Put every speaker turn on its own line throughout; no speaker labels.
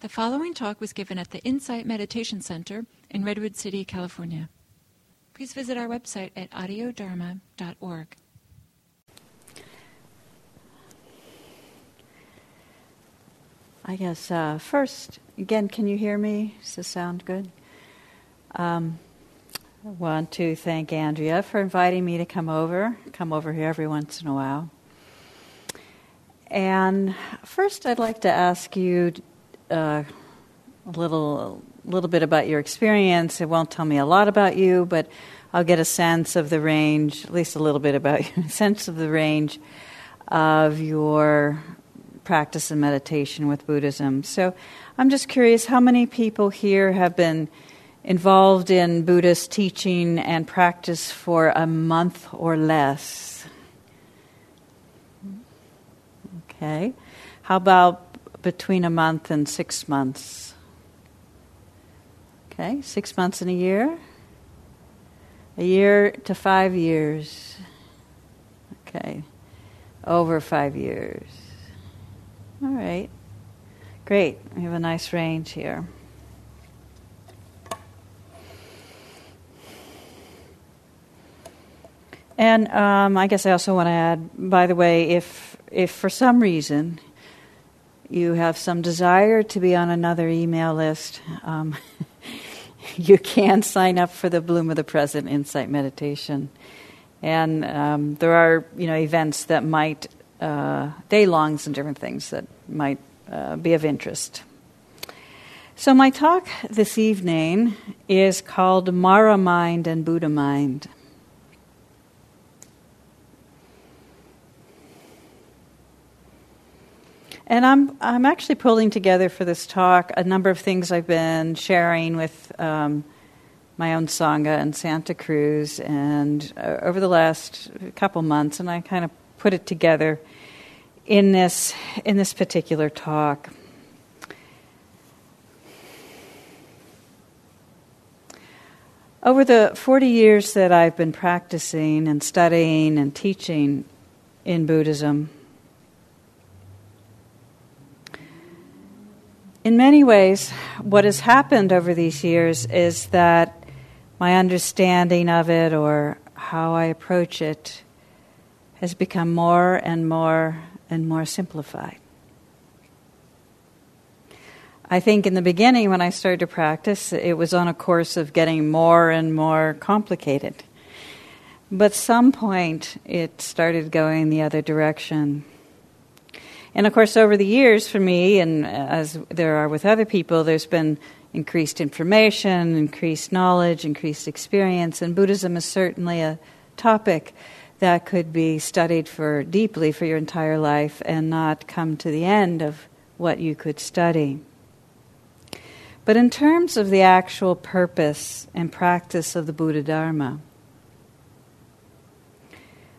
The following talk was given at the Insight Meditation Center in Redwood City, California. Please visit our website at audiodharma.org.
I guess uh, first, again, can you hear me? Does this sound good? Um, I want to thank Andrea for inviting me to come over, come over here every once in a while. And first, I'd like to ask you uh, a little, a little bit about your experience. It won't tell me a lot about you, but I'll get a sense of the range, at least a little bit about you, sense of the range of your practice and meditation with Buddhism. So I'm just curious how many people here have been involved in Buddhist teaching and practice for a month or less? Okay. How about between a month and six months? Okay, six months and a year? A year to five years. Okay, over five years. All right, great. We have a nice range here. And um, I guess I also want to add, by the way, if if for some reason you have some desire to be on another email list, um, you can sign up for the Bloom of the Present Insight Meditation. And um, there are, you know, events that might, uh, day longs and different things that might uh, be of interest. So, my talk this evening is called Mara Mind and Buddha Mind. And I'm, I'm actually pulling together for this talk a number of things I've been sharing with um, my own Sangha and Santa Cruz and uh, over the last couple months, and I kind of put it together in this, in this particular talk. Over the 40 years that I've been practicing and studying and teaching in Buddhism, in many ways, what has happened over these years is that my understanding of it or how I approach it has become more and more and more simplified. I think in the beginning, when I started to practice, it was on a course of getting more and more complicated. But some point, it started going the other direction. And of course, over the years for me, and as there are with other people, there's been increased information, increased knowledge, increased experience, and Buddhism is certainly a topic that could be studied for deeply for your entire life and not come to the end of what you could study. But in terms of the actual purpose and practice of the Buddha Dharma,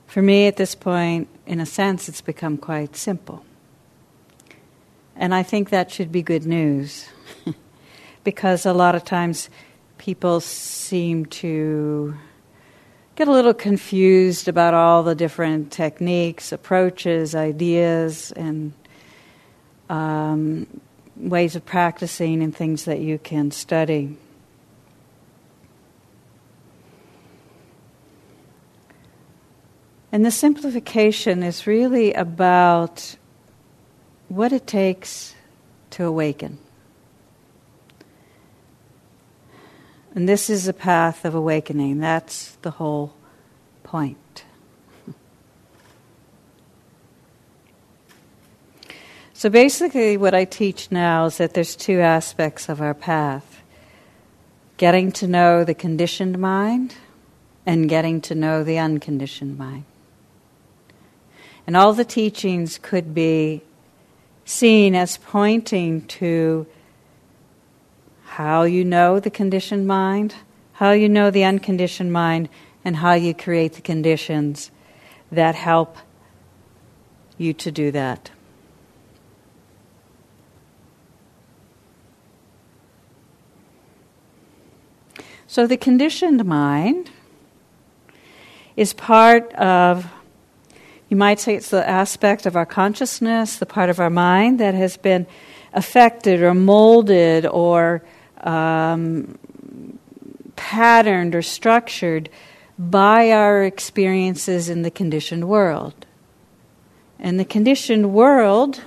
for me at this point, in a sense, it's become quite simple. And I think that should be good news because a lot of times people seem to get a little confused about all the different techniques, approaches, ideas, and um, ways of practicing and things that you can study. And the simplification is really about what it takes to awaken. And this is a path of awakening. That's the whole point. So basically, what I teach now is that there's two aspects of our path getting to know the conditioned mind and getting to know the unconditioned mind. And all the teachings could be seen as pointing to how you know the conditioned mind, how you know the unconditioned mind, and how you create the conditions that help you to do that. So the conditioned mind is part of you might say it's the aspect of our consciousness, the part of our mind that has been affected or molded or um, patterned or structured by our experiences in the conditioned world. And the conditioned world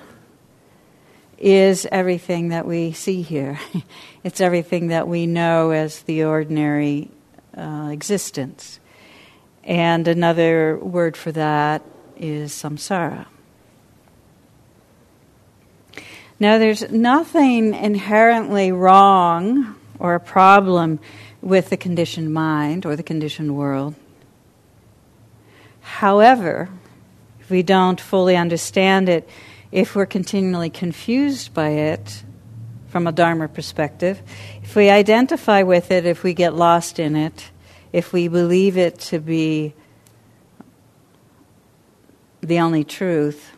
is everything that we see here. it's everything that we know as the ordinary uh, existence. And another word for that is samsara. Now, there's nothing inherently wrong or a problem with the conditioned mind or the conditioned world. However, if we don't fully understand it, if we're continually confused by it from a Dharma perspective, if we identify with it, if we get lost in it, if we believe it to be the only truth,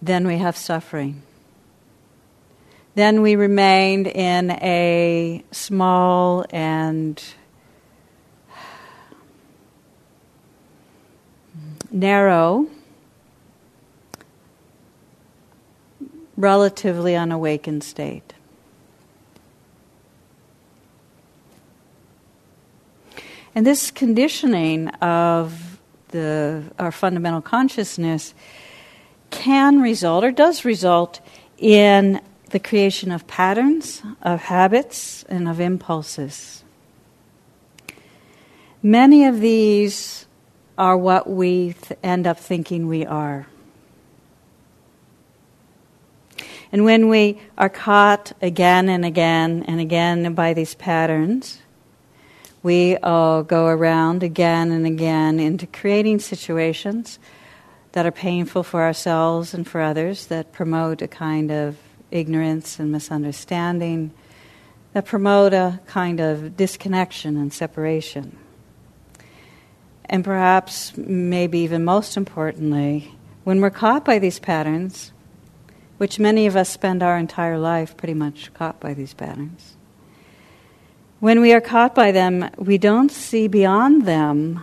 then we have suffering. Then we remain in a small and narrow, relatively unawakened state. And this conditioning of the, our fundamental consciousness can result, or does result, in the creation of patterns, of habits, and of impulses. Many of these are what we th- end up thinking we are. And when we are caught again and again and again by these patterns, we all go around again and again into creating situations that are painful for ourselves and for others, that promote a kind of ignorance and misunderstanding, that promote a kind of disconnection and separation. And perhaps, maybe even most importantly, when we're caught by these patterns, which many of us spend our entire life pretty much caught by these patterns, when we are caught by them, we don't see beyond them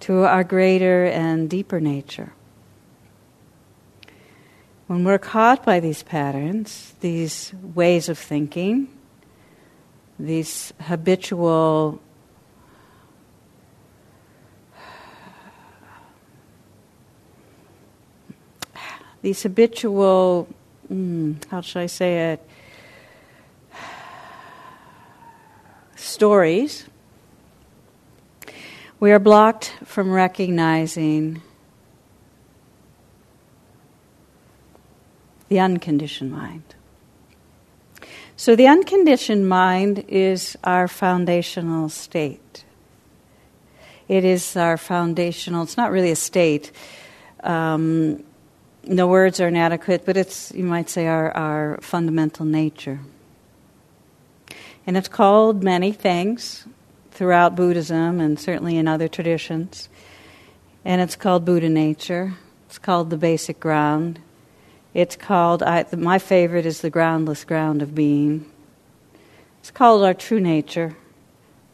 to our greater and deeper nature. When we're caught by these patterns, these ways of thinking, these habitual these habitual, mm, how should I say it, stories, we are blocked from recognizing the unconditioned mind. So, the unconditioned mind is our foundational state. It is our foundational, it's not really a state. Um, the words are inadequate, but it's, you might say, our, our fundamental nature. And it's called many things throughout Buddhism and certainly in other traditions. And it's called Buddha nature. It's called the basic ground. It's called, I, my favorite is the groundless ground of being. It's called our true nature,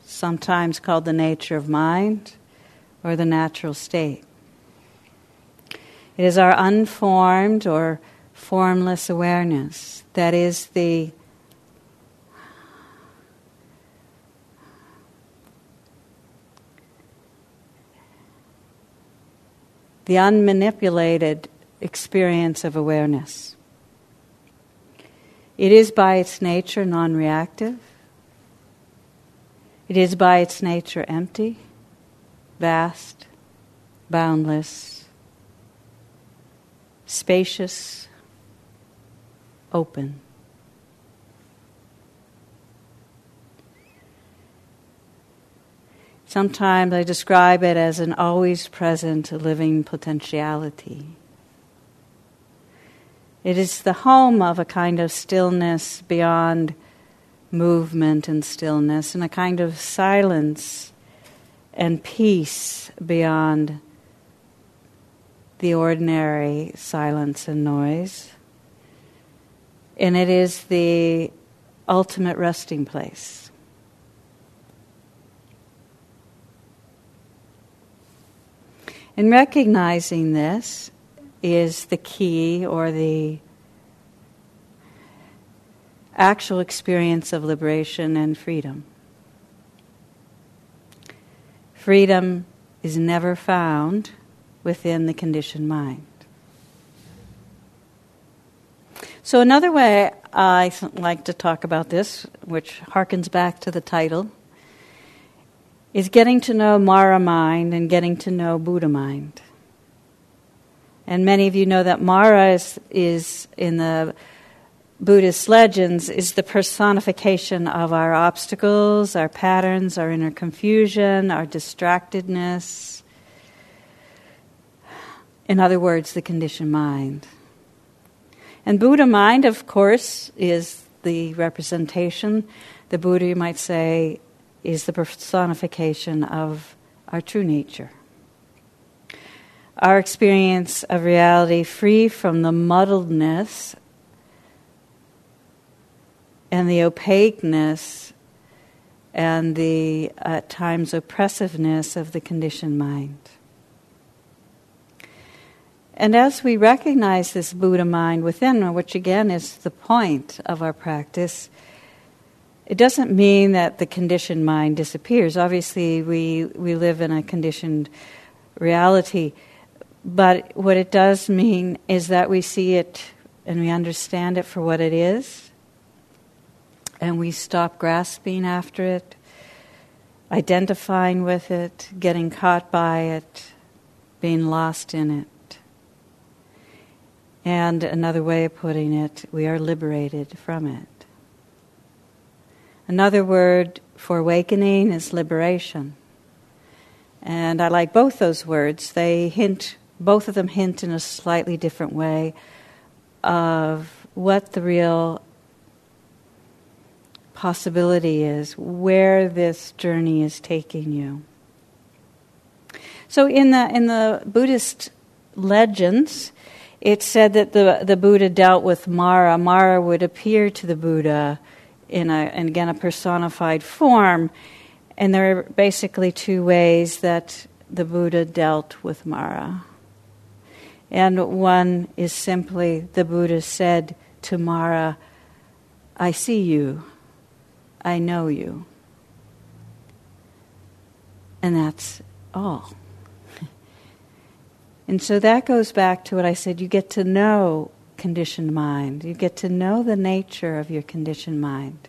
sometimes called the nature of mind or the natural state. It is our unformed or formless awareness that is the the unmanipulated experience of awareness. It is by its nature non reactive. It is by its nature empty, vast, boundless, spacious, open. Sometimes I describe it as an always present living potentiality. It is the home of a kind of stillness beyond movement and stillness, and a kind of silence and peace beyond the ordinary silence and noise. And it is the ultimate resting place. And recognizing this is the key or the actual experience of liberation and freedom. Freedom is never found within the conditioned mind. So, another way I like to talk about this, which harkens back to the title, is getting to know Mara mind and getting to know Buddha mind. And many of you know that Mara is, is in the Buddhist legends is the personification of our obstacles, our patterns, our inner confusion, our distractedness. In other words, the conditioned mind. And Buddha mind, of course, is the representation. The Buddha, you might say, is the personification of our true nature. Our experience of reality free from the muddledness and the opaqueness and the at times oppressiveness of the conditioned mind. And as we recognize this Buddha mind within, which again is the point of our practice, it doesn't mean that the conditioned mind disappears. Obviously, we, we live in a conditioned reality. But what it does mean is that we see it and we understand it for what it is and we stop grasping after it, identifying with it, getting caught by it, being lost in it. And another way of putting it, we are liberated from it. Another word for awakening is liberation. And I like both those words. They hint, both of them hint in a slightly different way of what the real possibility is, where this journey is taking you. So in the in the Buddhist legends, it's said that the the Buddha dealt with Mara. Mara would appear to the Buddha in a and again a personified form, and there are basically two ways that the Buddha dealt with Mara. And one is simply the Buddha said to Mara, I see you. I know you. And that's all. and so that goes back to what I said you get to know conditioned mind, you get to know the nature of your conditioned mind.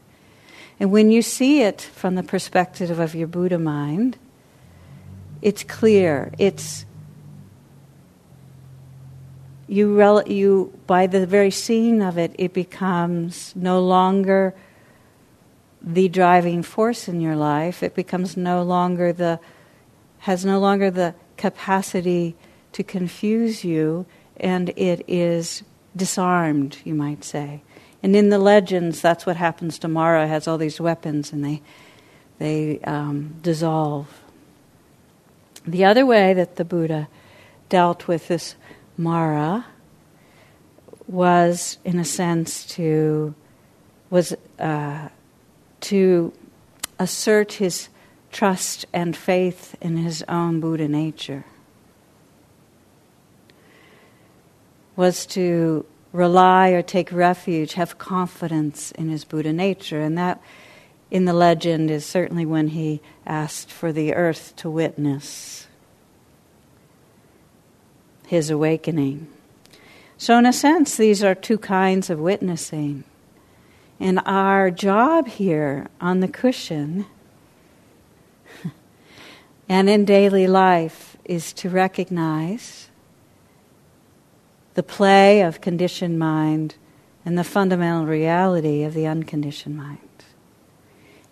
And when you see it from the perspective of your Buddha mind, it's clear. It's you, rel- you by the very seeing of it, it becomes no longer the driving force in your life. It becomes no longer the, has no longer the capacity to confuse you, and it is disarmed, you might say. And in the legends, that's what happens to Mara. Has all these weapons, and they, they um, dissolve. The other way that the Buddha dealt with this Mara was, in a sense, to was uh, to assert his trust and faith in his own Buddha nature, was to rely or take refuge, have confidence in his Buddha nature. And that, in the legend, is certainly when he asked for the earth to witness his awakening. So, in a sense, these are two kinds of witnessing. And our job here on the cushion and in daily life is to recognize the play of conditioned mind and the fundamental reality of the unconditioned mind.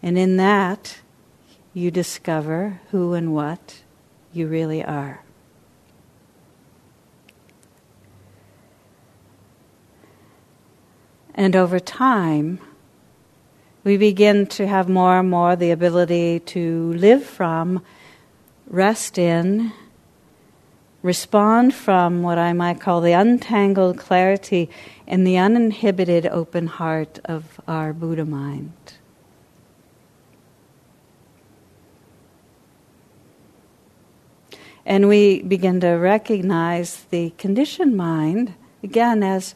And in that, you discover who and what you really are. And over time, we begin to have more and more the ability to live from, rest in, respond from what I might call the untangled clarity and the uninhibited open heart of our Buddha mind. And we begin to recognize the conditioned mind, again, as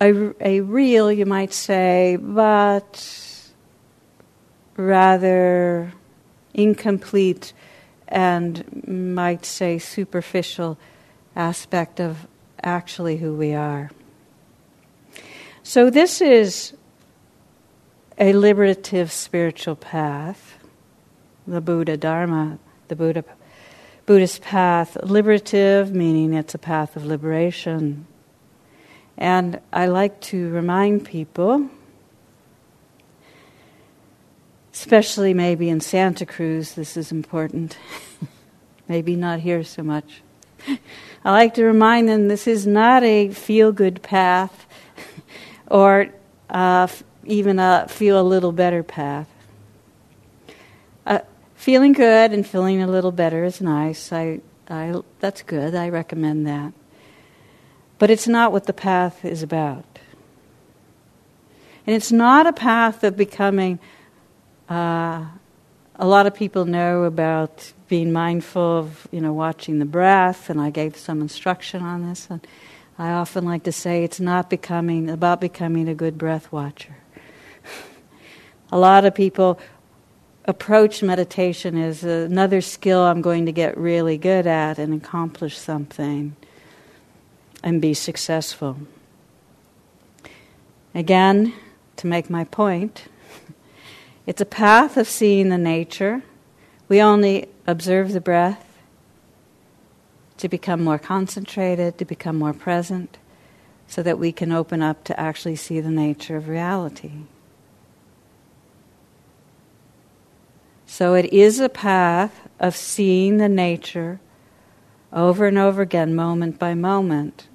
a, a real, you might say, but rather incomplete and might say superficial aspect of actually who we are. So, this is a liberative spiritual path, the Buddha Dharma, the Buddha, Buddhist path. Liberative, meaning it's a path of liberation. And I like to remind people, especially maybe in Santa Cruz, this is important, maybe not here so much. I like to remind them this is not a feel good path or uh, even a feel a little better path. Uh, feeling good and feeling a little better is nice. I, I, that's good. I recommend that. But it's not what the path is about. And it's not a path of becoming. Uh, a lot of people know about being mindful of, you know, watching the breath, and I gave some instruction on this. And I often like to say it's not becoming about becoming a good breath watcher. a lot of people approach meditation as another skill I'm going to get really good at and accomplish something and be successful. Again, to make my point, it's a path of seeing the nature. We only observe the breath to become more concentrated, to become more present, so that we can open up to actually see the nature of reality. So it is a path of seeing the nature over and over again, moment by moment,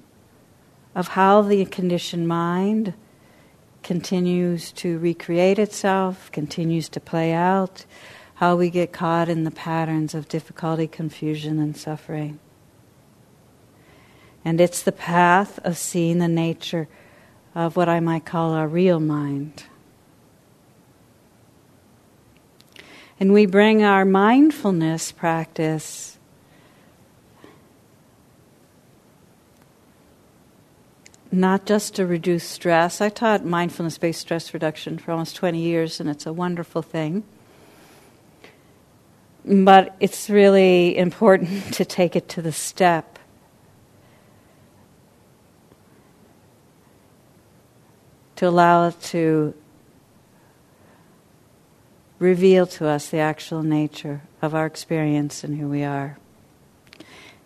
of how the conditioned mind continues to recreate itself, continues to play out, how we get caught in the patterns of difficulty, confusion, and suffering. And it's the path of seeing the nature of what I might call our real mind. And we bring our mindfulness practice not just to reduce stress. I taught mindfulness based stress reduction for almost 20 years, and it's a wonderful thing. But it's really important to take it to the step. To allow it to reveal to us the actual nature of our experience and who we are.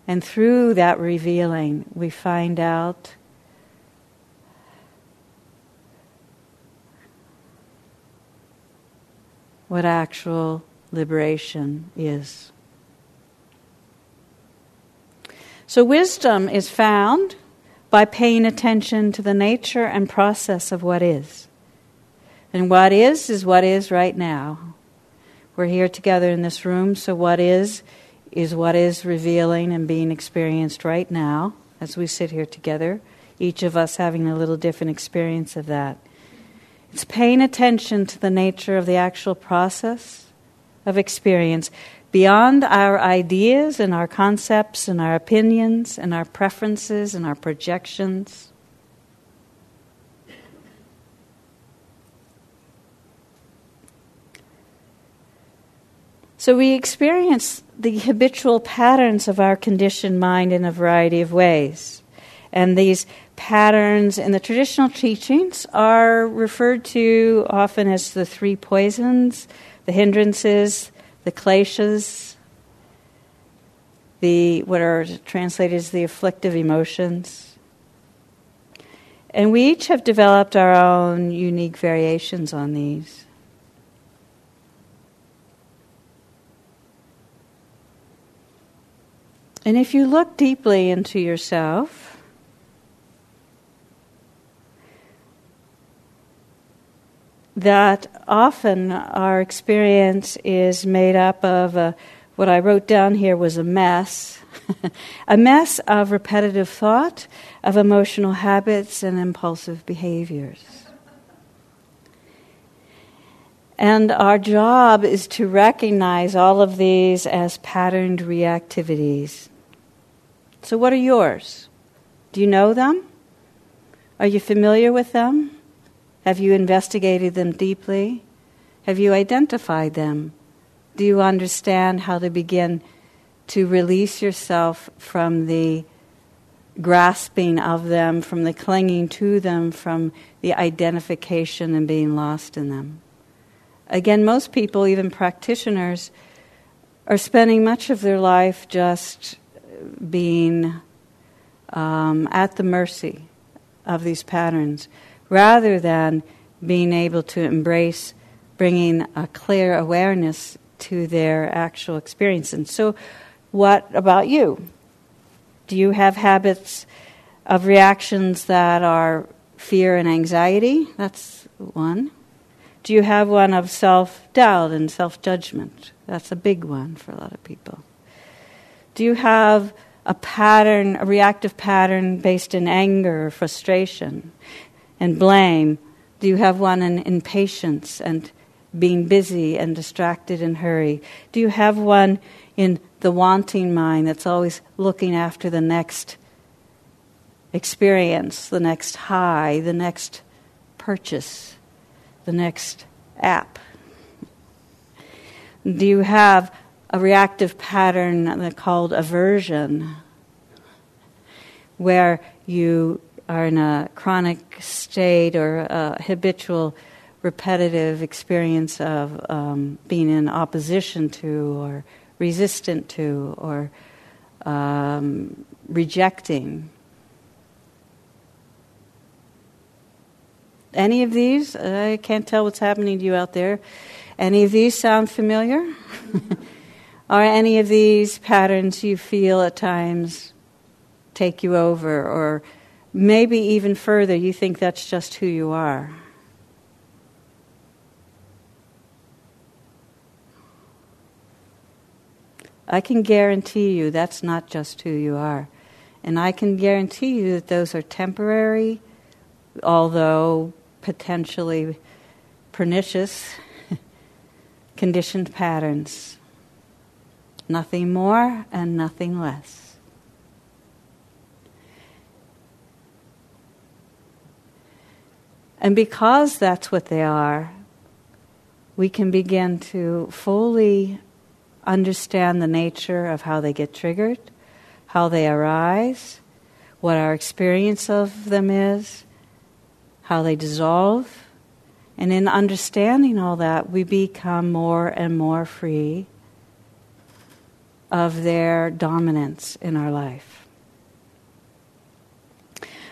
And through that revealing, we find out what actual liberation is. So, wisdom is found by paying attention to the nature and process of what is. And what is, is what is right now. We're here together in this room, so what is, is what is revealing and being experienced right now as we sit here together, each of us having a little different experience of that. It's paying attention to the nature of the actual process of experience beyond our ideas and our concepts and our opinions and our preferences and our projections. So we experience the habitual patterns of our conditioned mind in a variety of ways. And these patterns in the traditional teachings are referred to often as the three poisons, the hindrances, the kleshas, the what are translated as the afflictive emotions. And we each have developed our own unique variations on these. And if you look deeply into yourself, that often our experience is made up of a, what I wrote down here was a mess a mess of repetitive thought, of emotional habits, and impulsive behaviors. And our job is to recognize all of these as patterned reactivities. So, what are yours? Do you know them? Are you familiar with them? Have you investigated them deeply? Have you identified them? Do you understand how to begin to release yourself from the grasping of them, from the clinging to them, from the identification and being lost in them? Again, most people, even practitioners, are spending much of their life just being um, at the mercy of these patterns rather than being able to embrace bringing a clear awareness to their actual experience. And so, what about you? Do you have habits of reactions that are fear and anxiety? That's one. Do you have one of self doubt and self judgment? That's a big one for a lot of people. Do you have a pattern, a reactive pattern based in anger, or frustration, and blame? Do you have one in impatience and being busy and distracted and hurry? Do you have one in the wanting mind that's always looking after the next experience, the next high, the next purchase? the next app? Do you have a reactive pattern called aversion, where you are in a chronic state or a habitual, repetitive experience of um, being in opposition to, or resistant to, or um, rejecting? Any of these? I can't tell what's happening to you out there. Any of these sound familiar? Are any of these patterns you feel at times take you over? Or maybe even further, you think that's just who you are? I can guarantee you that's not just who you are. And I can guarantee you that those are temporary, although potentially pernicious conditioned patterns. Nothing more and nothing less. And because that's what they are, we can begin to fully understand the nature of how they get triggered, how they arise, what our experience of them is, how they dissolve. And in understanding all that, we become more and more free of their dominance in our life.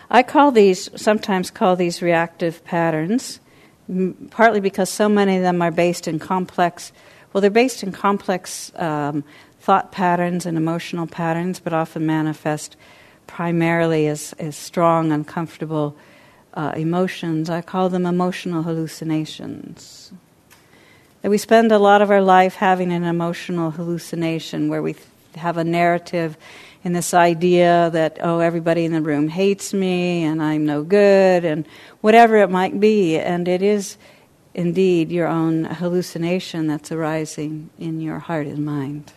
I call these, sometimes call these reactive patterns, partly because so many of them are based in complex, well, they're based in complex um, thought patterns and emotional patterns, but often manifest primarily as, as strong, uncomfortable uh, emotions. I call them emotional hallucinations. That we spend a lot of our life having an emotional hallucination where we have a narrative and this idea that, oh, everybody in the room hates me and I'm no good and whatever it might be. And it is indeed your own hallucination that's arising in your heart and mind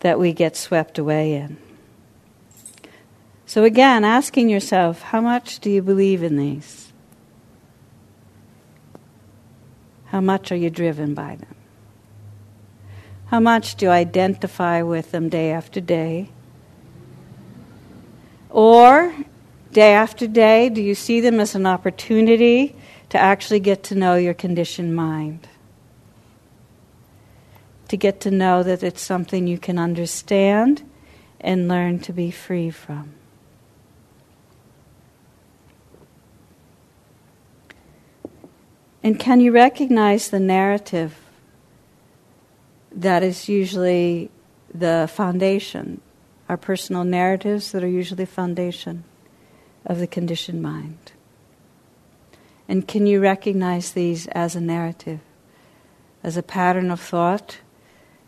that we get swept away in. So, again, asking yourself, how much do you believe in these? How much are you driven by them? How much do you identify with them day after day? Or, day after day, do you see them as an opportunity to actually get to know your conditioned mind? To get to know that it's something you can understand and learn to be free from. And can you recognize the narrative that is usually the foundation, our personal narratives that are usually foundation of the conditioned mind? And can you recognize these as a narrative, as a pattern of thought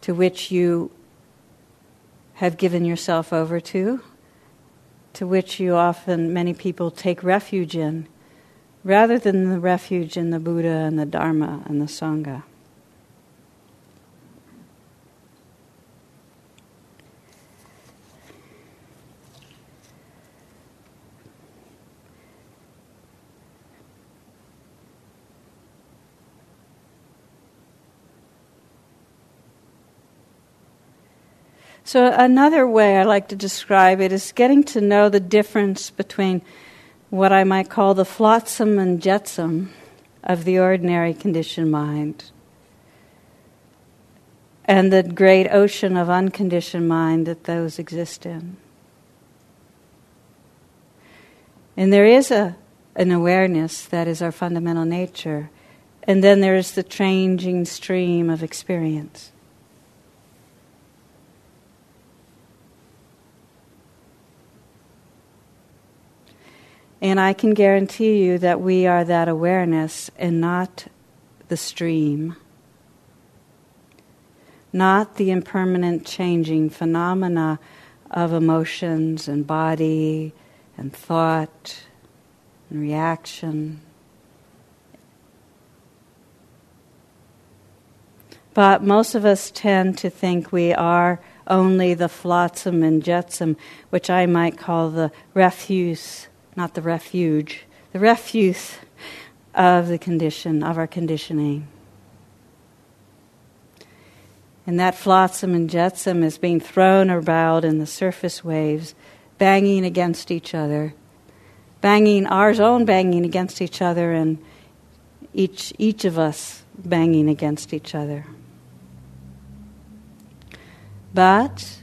to which you have given yourself over to, to which you often, many people take refuge in rather than the refuge in the Buddha and the Dharma and the Sangha. So, another way I like to describe it is getting to know the difference between what I might call the flotsam and jetsam of the ordinary conditioned mind and the great ocean of unconditioned mind that those exist in. And there is a, an awareness that is our fundamental nature, and then there is the changing stream of experience. And I can guarantee you that we are that awareness and not the stream, not the impermanent changing phenomena of emotions and body and thought and reaction. But most of us tend to think we are only the flotsam and jetsam, which I might call the refuse not the refuge, the refuse of the condition, of our conditioning. And that flotsam and jetsam is being thrown about in the surface waves, banging against each other, banging, ours own banging against each other, and each, each of us banging against each other. But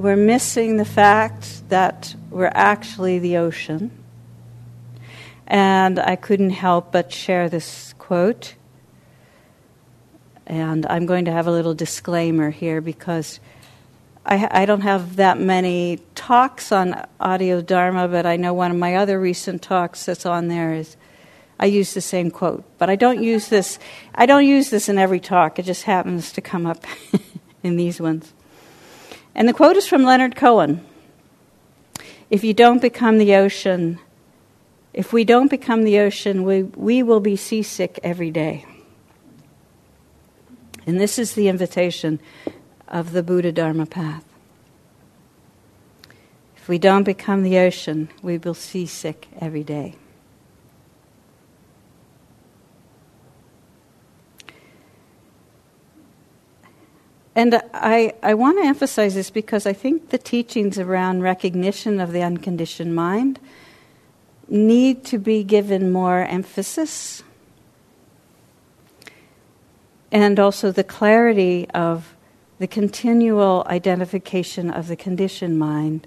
we're missing the fact that we're actually the ocean. And I couldn't help but share this quote. And I'm going to have a little disclaimer here because I, I, don't have that many talks on audio dharma, but I know one of my other recent talks that's on there is I use the same quote, but I don't use this. I don't use this in every talk. It just happens to come up in these ones. And the quote is from Leonard Cohen If you don't become the ocean, if we don't become the ocean, we, we will be seasick every day. And this is the invitation of the Buddha Dharma path. If we don't become the ocean, we will be seasick every day. And I, I want to emphasize this because I think the teachings around recognition of the unconditioned mind need to be given more emphasis. And also the clarity of the continual identification of the conditioned mind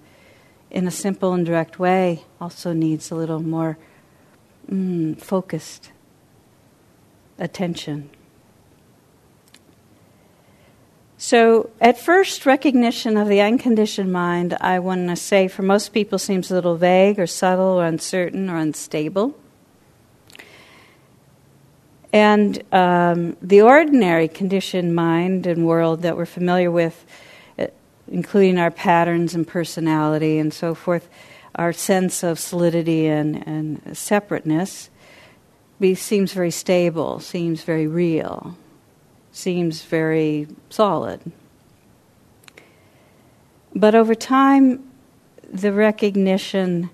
in a simple and direct way also needs a little more mm, focused attention. So, at first recognition of the unconditioned mind, I want to say for most people seems a little vague or subtle or uncertain or unstable. And um, the ordinary conditioned mind and world that we're familiar with, uh, including our patterns and personality and so forth, our sense of solidity and, and separateness, seems very stable, seems very real seems very solid. But over time, the recognition,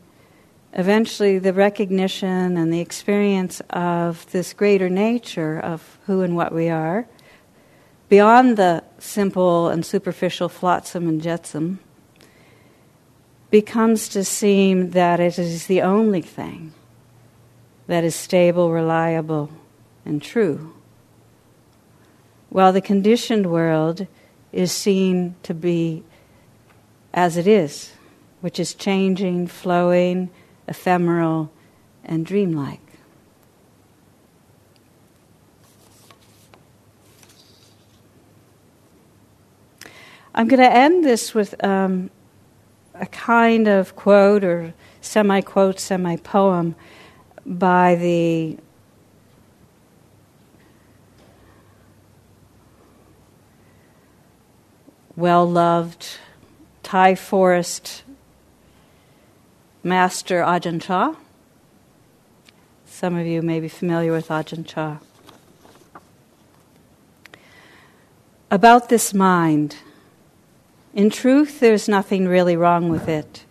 eventually, the recognition and the experience of this greater nature of who and what we are, beyond the simple and superficial flotsam and jetsam, becomes to seem that it is the only thing that is stable, reliable, and true while the conditioned world is seen to be as it is, which is changing, flowing, ephemeral, and dreamlike. I'm going to end this with um, a kind of quote or semi quote, semi poem by the well loved Thai forest master Ajahn Chah. Some of you may be familiar with Ajahn Chah. About this mind, in truth, there's nothing really wrong with it.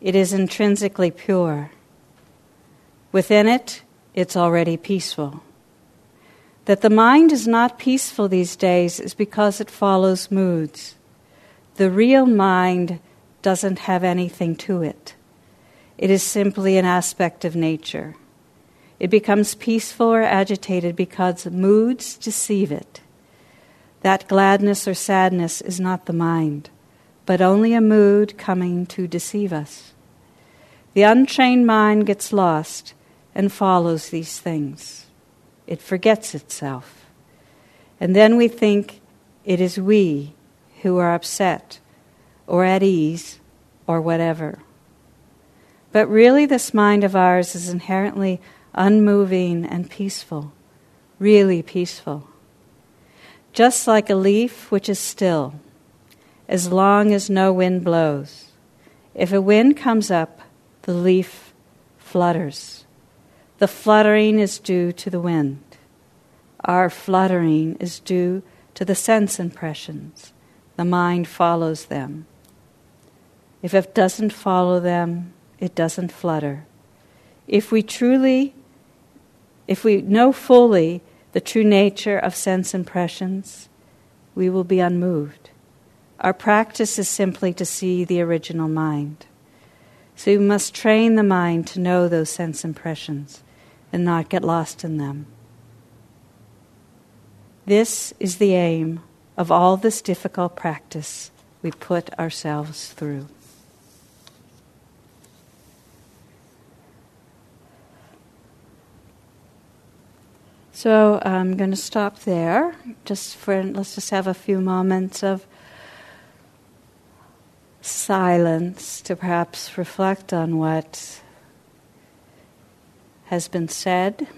It is intrinsically pure. Within it, it's already peaceful. That the mind is not peaceful these days is because it follows moods. The real mind doesn't have anything to it, it is simply an aspect of nature. It becomes peaceful or agitated because moods deceive it. That gladness or sadness is not the mind, but only a mood coming to deceive us. The untrained mind gets lost and follows these things. It forgets itself. And then we think it is we who are upset or at ease or whatever. But really, this mind of ours is inherently unmoving and peaceful, really peaceful. Just like a leaf which is still, as long as no wind blows. If a wind comes up, the leaf flutters. The fluttering is due to the wind. Our fluttering is due to the sense impressions. The mind follows them. If it doesn't follow them, it doesn't flutter. If we truly, if we know fully the true nature of sense impressions, we will be unmoved. Our practice is simply to see the original mind. So we must train the mind to know those sense impressions and not get lost in them. This is the aim of all this difficult practice we put ourselves through. So I'm going to stop there. Just for let's just have a few moments of silence to perhaps reflect on what has been said.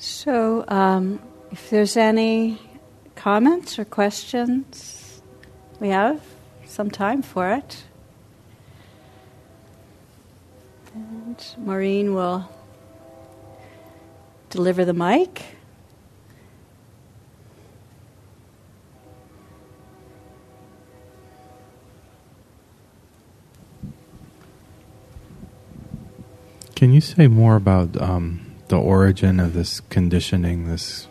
So, um, if there's any comments or questions, we have some time for it. And Maureen will deliver the mic.
Can you say more about um, the origin of this conditioning, this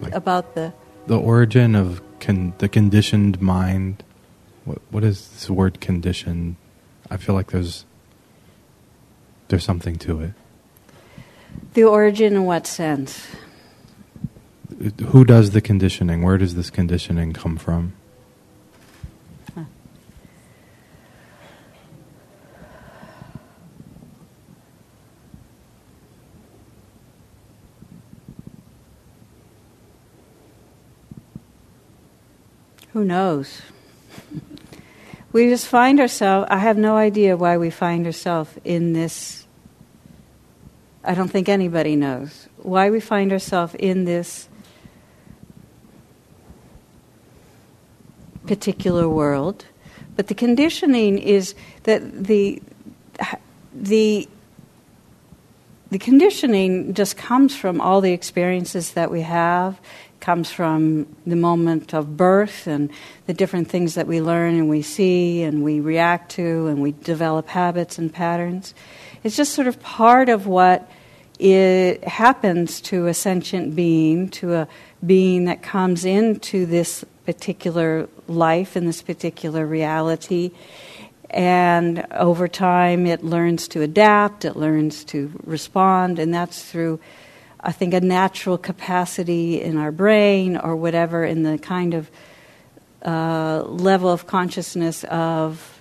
like, about the
the origin of con- the conditioned mind. What what is this word conditioned? I feel like there's there's something to it.
The origin in what sense?
Who does the conditioning? Where does this conditioning come from?
Who knows? we just find ourselves, I have no idea why we find ourselves in this. I don't think anybody knows why we find ourselves in this particular world. But the conditioning is that the, the, the conditioning just comes from all the experiences that we have comes from the moment of birth and the different things that we learn and we see and we react to and we develop habits and patterns. It's just sort of part of what it happens to a sentient being, to a being that comes into this particular life and this particular reality. And over time, it learns to adapt, it learns to respond, and that's through, I think, a natural capacity in our brain or whatever, in the kind of uh, level of consciousness of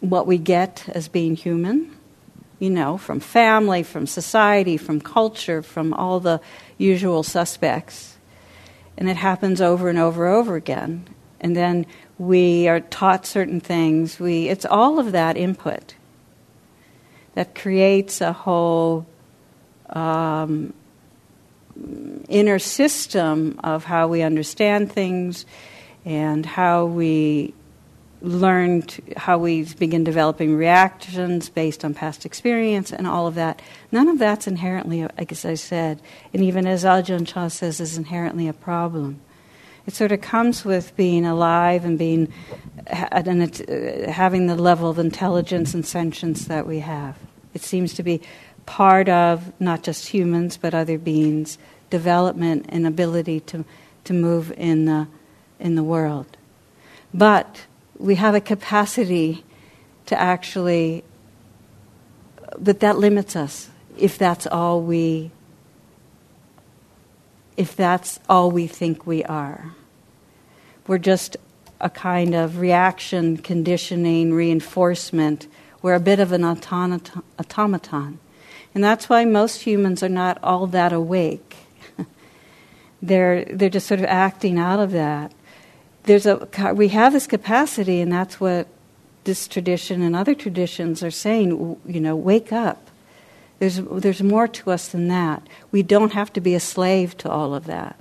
what we get as being human, you know, from family, from society, from culture, from all the usual suspects. And it happens over and over and over again. And then we are taught certain things. We, it's all of that input that creates a whole um, inner system of how we understand things and how we learned how we begin developing reactions based on past experience and all of that. None of that's inherently, like as I said, and even as Ajahn Chah says, is inherently a problem. It sort of comes with being alive and being and having the level of intelligence and sentience that we have. It seems to be part of not just humans but other beings' development and ability to to move in the in the world. But we have a capacity to actually but that limits us if that's all we if that's all we think we are. We're just a kind of reaction conditioning reinforcement. We're a bit of an automaton. And that's why most humans are not all that awake. They're they're just sort of acting out of that. There's a we have this capacity, and that's what this tradition and other traditions are saying. You know, wake up. There's there's more to us than that. We don't have to be a slave to all of that.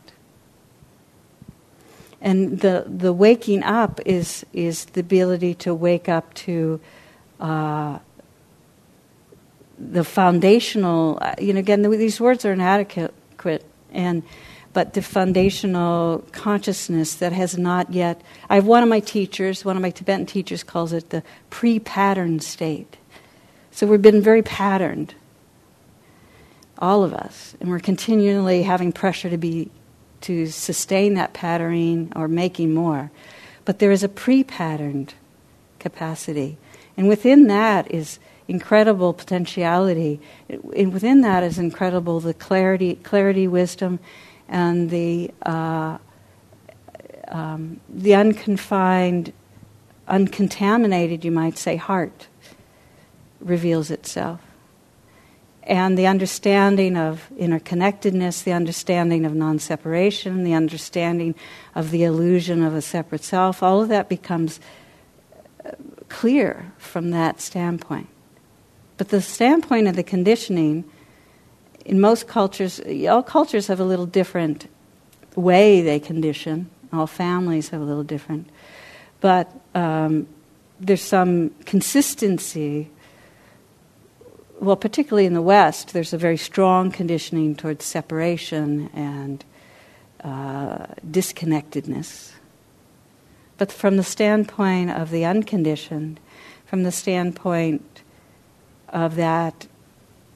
And the the waking up is is the ability to wake up to. Uh, the foundational, you know, again, these words are inadequate, and but the foundational consciousness that has not yet. I have one of my teachers, one of my Tibetan teachers, calls it the pre patterned state. So we've been very patterned, all of us, and we're continually having pressure to be to sustain that patterning or making more. But there is a pre patterned capacity. And within that is incredible potentiality. And within that is incredible the clarity, clarity, wisdom, and the uh, um, the unconfined, uncontaminated, you might say, heart reveals itself. And the understanding of interconnectedness, the understanding of non separation, the understanding of the illusion of a separate self, all of that becomes uh, clear from that standpoint. But the standpoint of the conditioning in most cultures, all cultures have a little different way they condition. All families have a little different. But um, there's some consistency. Well, particularly in the West, there's a very strong conditioning towards separation and uh, disconnectedness. But from the standpoint of the unconditioned, from the standpoint of that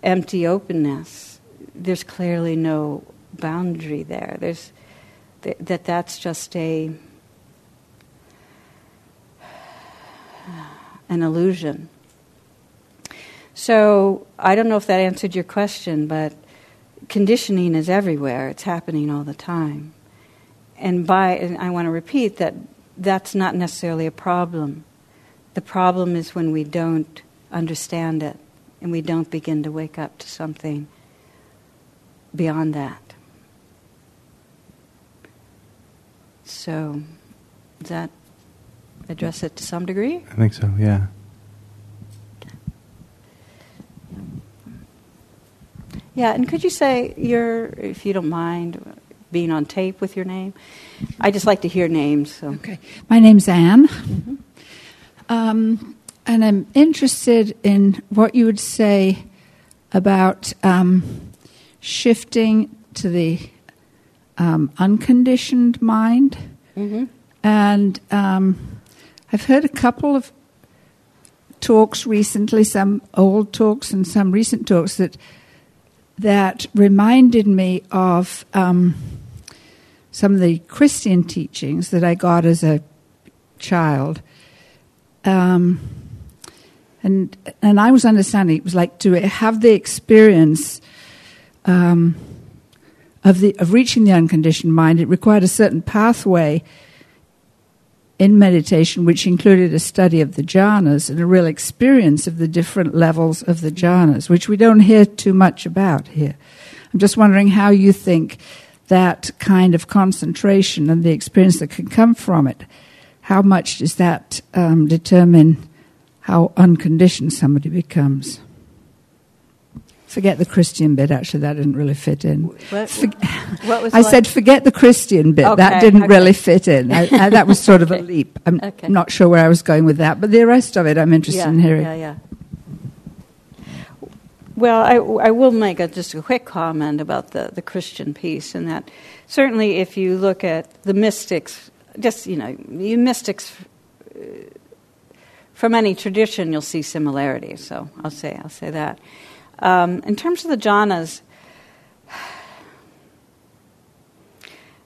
empty openness, there's clearly no boundary there. There's th- that that's just a an illusion. So I don't know if that answered your question, but conditioning is everywhere. It's happening all the time. And by and I want to repeat that that's not necessarily a problem. The problem is when we don't understand it and we don't begin to wake up to something beyond that. So, does that address it to some degree?
I think so, yeah.
Yeah, and could you say your, if you don't mind, being on tape with your name? I just like to hear names. So.
Okay, my name's Anne, mm-hmm. um, and I'm interested in what you would say about um, shifting to the um, unconditioned mind. Mm-hmm. And um, I've heard a couple of talks recently, some old talks and some recent talks that that reminded me of um, some of the Christian teachings that I got as a child. Um, and and I was understanding it was like to have the experience um, of the of reaching the unconditioned mind. It required a certain pathway in meditation, which included a study of the jhanas and a real experience of the different levels of the jhanas, which we don't hear too much about here. I'm just wondering how you think that kind of concentration and the experience that can come from it, how much does that um, determine how unconditioned somebody becomes? Forget the Christian bit. Actually, that didn't really fit in.
What,
For-
what was
I
what?
said, forget the Christian bit. that didn't
okay.
really fit in. I, I, that was sort of a leap. I'm
Okay.
not sure where I was going with that, but the rest of it, I'm interested
yeah,
in hearing.
Yeah, yeah. Well, I, I will make a, just a quick comment about the, the Christian piece, and that certainly if you look at the mystics, just, you know, you mystics uh, from any tradition, you'll see similarities. So I'll say, I'll say that. Um, in terms of the jhanas,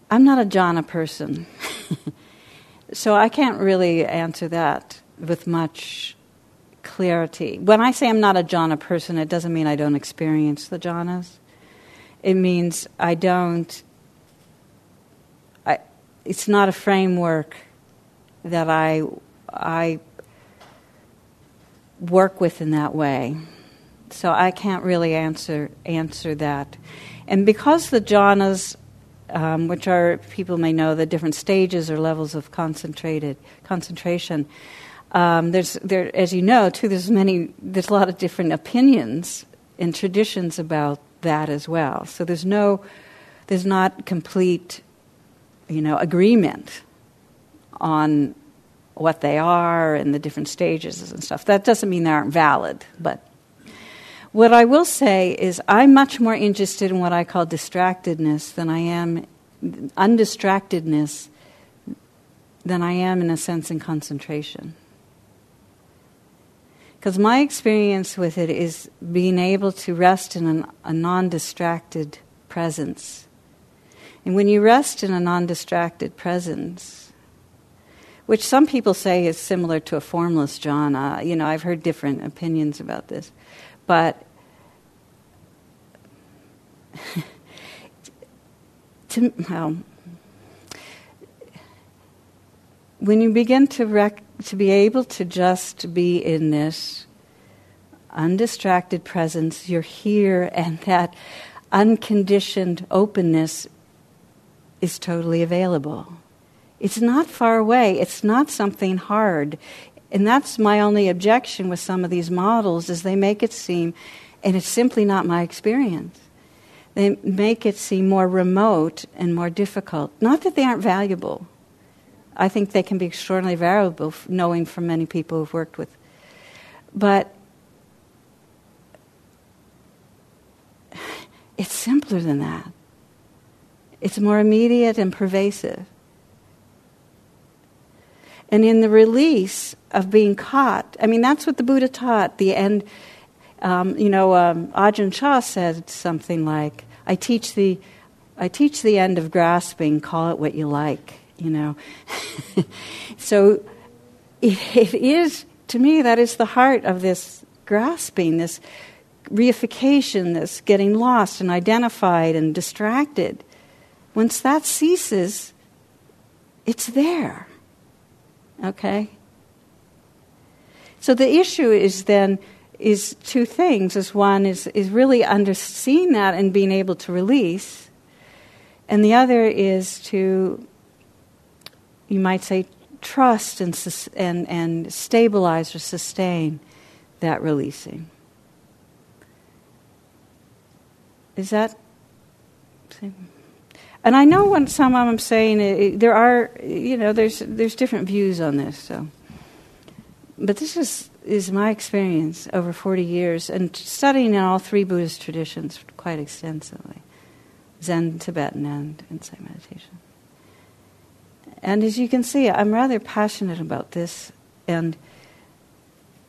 I'm not a jhana person. so I can't really answer that with much clarity. When I say I'm not a jhana person, it doesn't mean I don't experience the jhanas. It means I don't. I, it's not a framework that I I work with in that way. So I can't really answer answer that. And because the jhanas, um, which are people may know the different stages or levels of concentrated concentration, um, there's there as you know too. There's many. There's a lot of different opinions and traditions about that as well. So there's no, there's not complete, you know, agreement on what they are and the different stages and stuff. That doesn't mean they aren't valid, but what I will say is I'm much more interested in what I call distractedness than I am undistractedness than I am in a sense in concentration. Because my experience with it is being able to rest in an, a non distracted presence. And when you rest in a non distracted presence, which some people say is similar to a formless jhana, you know, I've heard different opinions about this. But to, well, when you begin to rec- to be able to just be in this undistracted presence, you're here, and that unconditioned openness is totally available. It's not far away. It's not something hard. And that's my only objection with some of these models is they make it seem and it's simply not my experience. They make it seem more remote and more difficult. Not that they aren't valuable. I think they can be extraordinarily valuable, knowing from many people who've worked with. But it's simpler than that. It's more immediate and pervasive. And in the release of being caught, I mean, that's what the Buddha taught. The end, um, you know, um, Ajahn Chah said something like, I teach, the, I teach the end of grasping, call it what you like, you know. so it, it is, to me, that is the heart of this grasping, this reification, this getting lost and identified and distracted. Once that ceases, it's there. Okay? So the issue is then is two things. Is one is is really under seeing that and being able to release, and the other is to you might say trust and and and stabilize or sustain that releasing. Is that? And I know when some I'm saying it, there are, you know, there's there's different views on this. So, but this is is my experience over 40 years and studying in all three Buddhist traditions quite extensively, Zen, Tibetan, and insight meditation. And as you can see, I'm rather passionate about this, and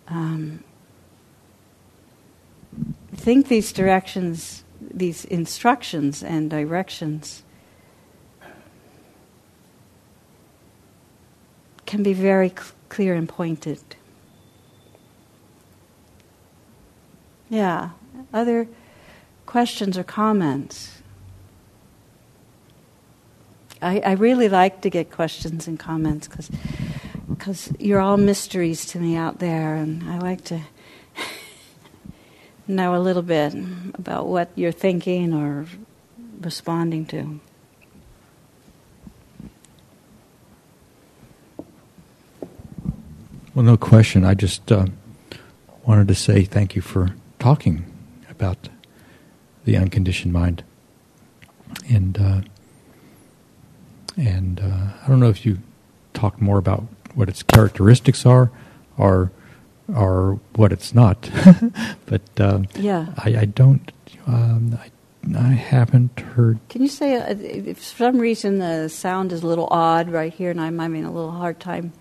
um, think these directions, these instructions and directions can be very cl- clear and pointed. Yeah. Other questions or comments? I, I really like to get questions and comments because you're all mysteries to me out there, and I like to know a little bit about what you're thinking or responding to.
Well, no question. I just uh, wanted to say thank you for talking about the unconditioned mind, and uh, and uh, I don't know if you talk more about what its characteristics are, or or what it's not, but um,
yeah,
I, I don't. Um, I, I haven't heard.
Can you say, uh, if for some reason the sound is a little odd right here, and I'm having a little hard time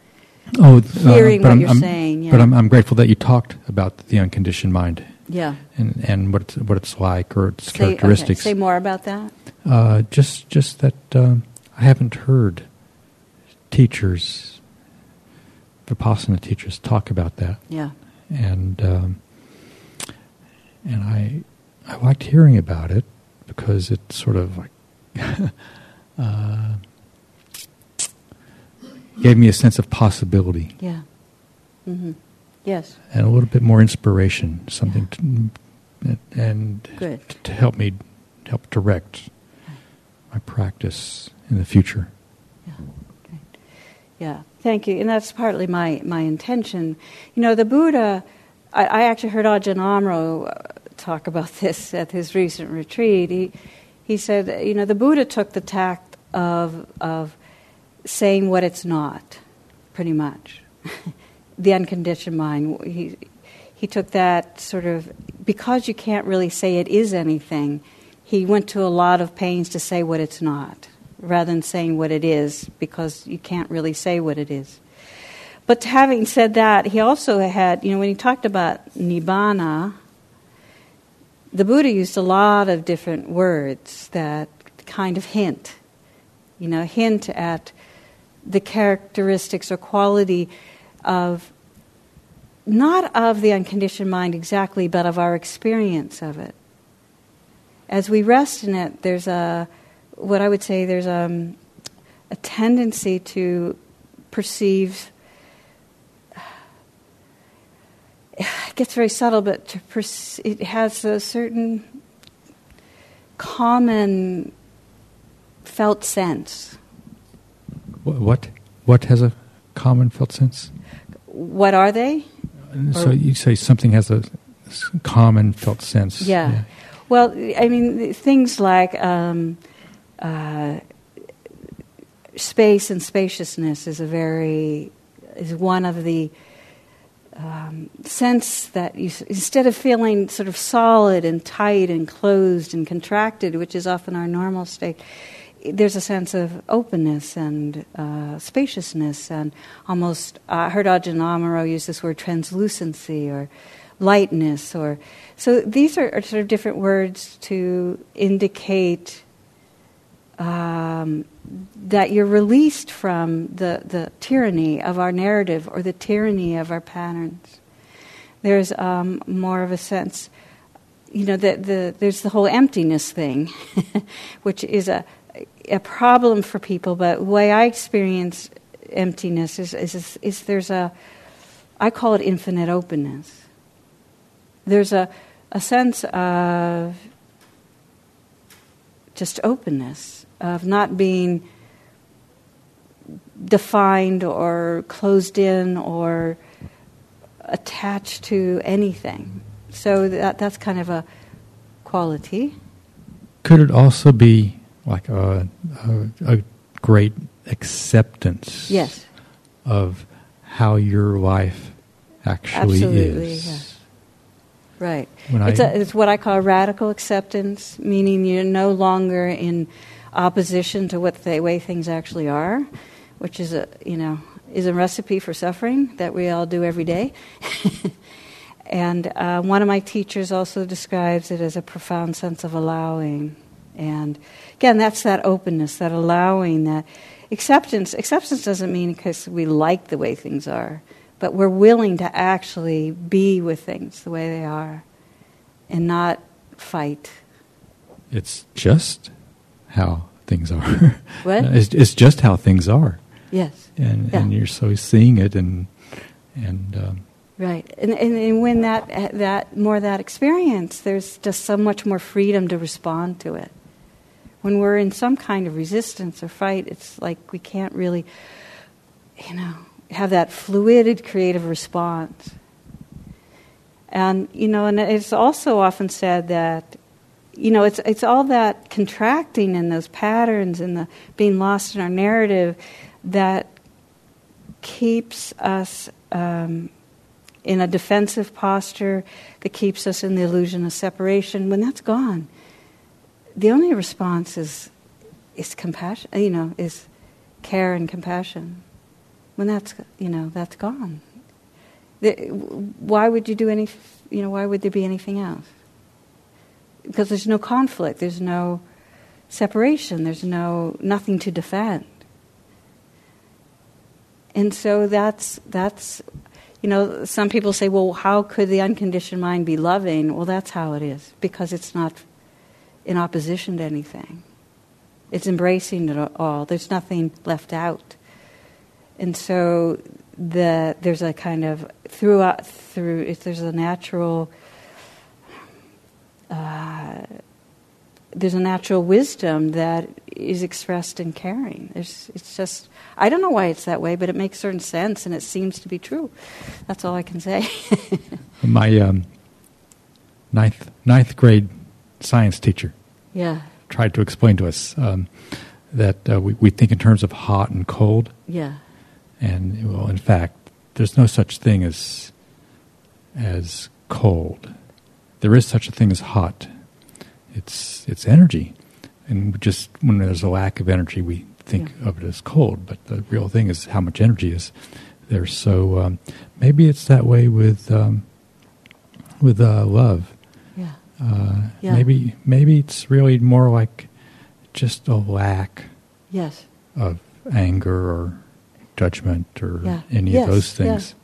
Oh,
hearing
but
what
I'm,
you're
I'm-
saying, yeah.
But I'm, I'm grateful that you talked about the unconditioned mind
Yeah.
and, and what it's, what it's like or its
Say, okay,
characteristics.
say more about that.
Uh, just just that um, I haven't heard teachers, vipassana teachers, talk about that,
Yeah.
and um, and I I liked hearing about it because it sort of like uh, gave me a sense of possibility
Yeah. hmm Yes.
and a little bit more inspiration, something to, and
Good.
to help me help direct my practice in the future.
Yeah. Okay. Yeah. Thank you. And that's partly my, my intention. You know, the Buddha, I, I actually heard Ajahn Amaro uh, talk about this at his recent retreat. He, he said, you know, the Buddha took the tact of, of saying what it's not, pretty much. the unconditioned mind. He, he took that sort of, because you can't really say it is anything, he went to a lot of pains to say what it's not, rather than saying what it is, because you can't really say what it is. But having said that, he also had, you know, when he talked about nibbana, the Buddha used a lot of different words that kind of hint, you know, hint at the characteristics or quality of not of the unconditioned mind exactly, but of our experience of it. As we rest in it, there's a, what I would say, there's a, a tendency to perceive. It gets very subtle, but perce- it has a certain common felt sense.
Wh- What what has a common felt sense?
What are they?
So
Or-
you say something has a common felt sense.
Yeah. Well, I mean, things like um, uh, space and spaciousness is a very is one of the um, sense that you, instead of feeling sort of solid and tight and closed and contracted, which is often our normal state, there's a sense of openness and uh, spaciousness and almost. I heard Ajahn Amaro use this word translucency or lightness or so these are, are sort of different words to indicate um, that you're released from the, the tyranny of our narrative or the tyranny of our patterns. There's um, more of a sense, you know, that the, there's the whole emptiness thing, which is a, a problem for people, but the way I experience emptiness is, is, is there's a, I call it infinite openness. There's a, a sense of just openness, of not being defined or closed in or attached to anything. So that, that's kind of a quality.
Could it also be like a, a, a great acceptance
Yes,
of how your life actually
Absolutely,
is?
yeah. right.
When
It's,
I-
a, it's what I call radical acceptance, meaning you're no longer in opposition to what the way things actually are, which is a you know is a recipe for suffering that we all do every day. and uh, one of my teachers also describes it as a profound sense of allowing. And again, that's that openness, that allowing, that acceptance. Acceptance doesn't mean because we like the way things are, but we're willing to actually be with things the way they are and not fight.
It's just how things are.
What?
it's, it's just how things are.
Yes.
And,
Yeah.
and you're so seeing it and, and um,
Right, and, and, and when that that more that experience, there's just so much more freedom to respond to it. When we're in some kind of resistance or fight, it's like we can't really, you know, have that fluid, creative response. And you know, and it's also often said that, you know, it's it's all that contracting and those patterns and the being lost in our narrative that keeps us. Um, in a defensive posture that keeps us in the illusion of separation, when that's gone, the only response is, is compassion, you know, is care and compassion. When that's, you know, that's gone. The, why would you do any, you know, why would there be anything else? Because there's no conflict, there's no separation, there's no, nothing to defend. And so that's, that's you know, some people say, well, how could the unconditioned mind be loving? Well, that's how it is, because it's not in opposition to anything. It's embracing it all. There's nothing left out. And so the, there's a kind of, throughout, through, if there's a natural, uh, there's a natural wisdom that is expressed in caring. There's, it's just, I don't know why it's that way, but it makes certain sense and it seems to be true. That's all I can say.
my um, ninth, ninth grade science teacher
yeah,
tried to explain to us um, that uh, we, we think in terms of hot and cold.
yeah,
And, well, in fact, there's no such thing as, as cold. There is such a thing as hot. It's, it's energy. And just when there's a lack of energy, we think
Yeah.
of it as cold. But the real thing is how much energy is there. So um, maybe it's that way with um, with uh, love.
Yeah,
Uh,
Yeah.
Maybe maybe it's really more like just a lack
yes,
of anger or judgment or
Yeah.
any
Yes,
of those things.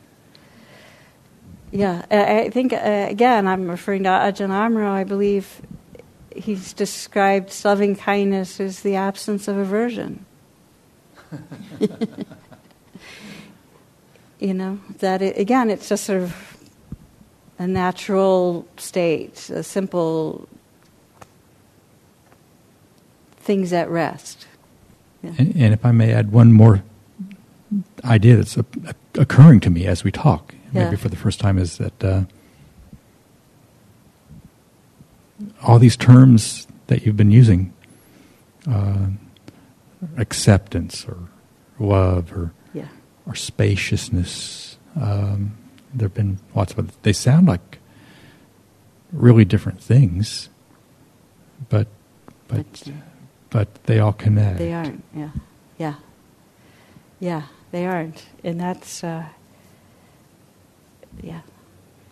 yeah. I I think, uh, again, I'm referring to Ajahn Amaro. I believe he's described loving kindness as the absence of aversion. you know, that it, again, it's just sort of a natural state, a simple things at rest. Yeah.
And, and if I may add one more idea that's uh, occurring to me as we talk,
Yeah.
maybe for the first time, is that uh, all these terms that you've been using, uh, acceptance or love or,
Yeah.
or spaciousness, um, there have been lots of. They sound like really different things, but but
But-
but they all connect.
They aren't. Yeah, yeah, yeah. They aren't, and that's uh, yeah.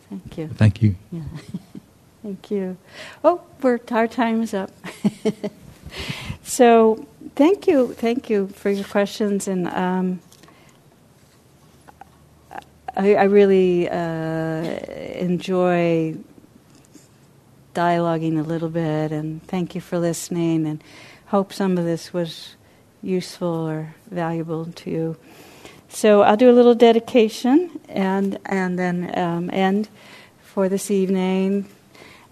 Thank you.
Thank you.
Yeah. Thank you. Oh, we're our time is up. so thank you, thank you for your questions, and um, I, I really uh, enjoy dialoguing a little bit, and thank you for listening, and hope some of this was useful or valuable to you. So I'll do a little dedication and and then um, end for this evening.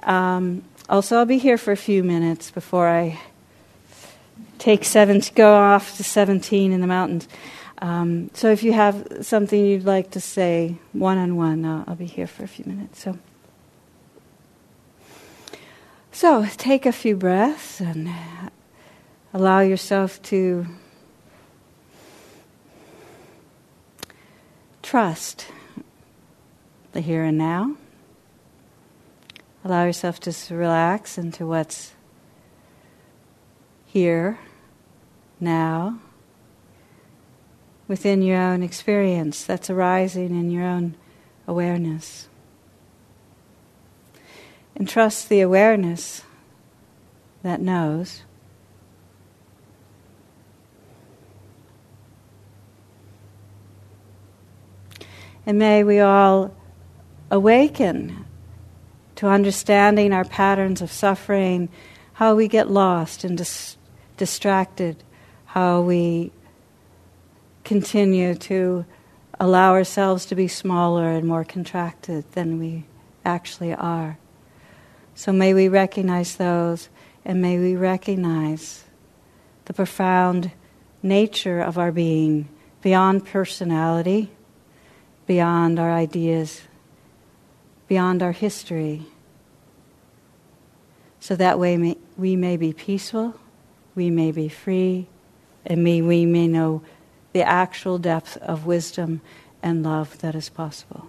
Um, also, I'll be here for a few minutes before I take seven to go off to seventeen in the mountains. Um, so if you have something you'd like to say one on one, I'll be here for a few minutes. So. So take a few breaths and allow yourself to trust the here and now. Allow yourself to relax into what's here, now. Within your own experience that's arising in your own awareness. And trust the awareness that knows. And may we all awaken to understanding our patterns of suffering, how we get lost and dis- distracted, how we continue to allow ourselves to be smaller and more contracted than we actually are. So may we recognize those and may we recognize the profound nature of our being beyond personality, beyond our ideas, beyond our history. So that way we may be peaceful, we may be free, and may, we may know the actual depth of wisdom and love that is possible.